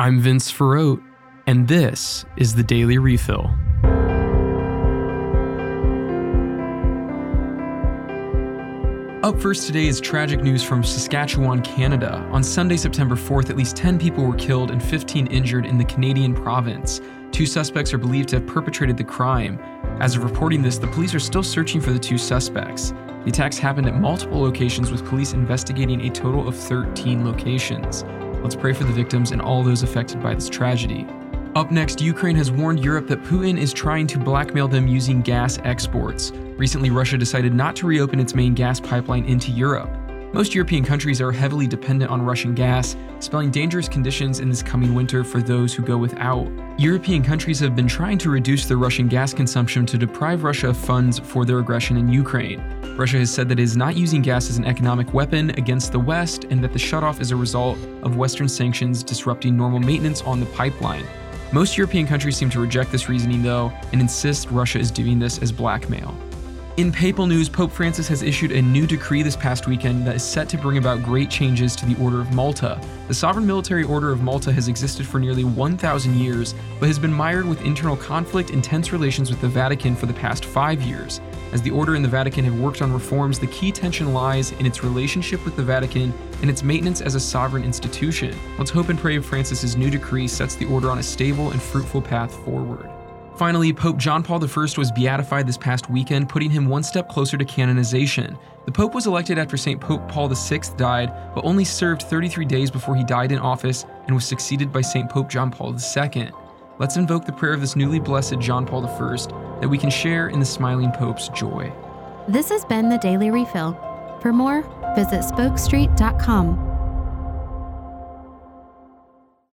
I'm Vince Ferrote, and this is the Daily Refill. Up first today is tragic news from Saskatchewan, Canada. On Sunday, September 4th, at least 10 people were killed and 15 injured in the Canadian province. Two suspects are believed to have perpetrated the crime. As of reporting this, the police are still searching for the two suspects. The attacks happened at multiple locations, with police investigating a total of 13 locations. Let's pray for the victims and all those affected by this tragedy. Up next, Ukraine has warned Europe that Putin is trying to blackmail them using gas exports. Recently, Russia decided not to reopen its main gas pipeline into Europe. Most European countries are heavily dependent on Russian gas, spelling dangerous conditions in this coming winter for those who go without. European countries have been trying to reduce their Russian gas consumption to deprive Russia of funds for their aggression in Ukraine. Russia has said that it is not using gas as an economic weapon against the West and that the shutoff is a result of Western sanctions disrupting normal maintenance on the pipeline. Most European countries seem to reject this reasoning, though, and insist Russia is doing this as blackmail. In papal news, Pope Francis has issued a new decree this past weekend that is set to bring about great changes to the Order of Malta. The Sovereign Military Order of Malta has existed for nearly 1,000 years, but has been mired with internal conflict and tense relations with the Vatican for the past five years. As the Order and the Vatican have worked on reforms, the key tension lies in its relationship with the Vatican and its maintenance as a sovereign institution. Let's hope and pray Francis's new decree sets the Order on a stable and fruitful path forward. Finally, Pope John Paul I was beatified this past weekend, putting him one step closer to canonization. The Pope was elected after St. Pope Paul VI died, but only served 33 days before he died in office and was succeeded by St. Pope John Paul II. Let's invoke the prayer of this newly blessed John Paul I that we can share in the smiling Pope's joy. This has been the Daily Refill. For more, visit spokestreet.com.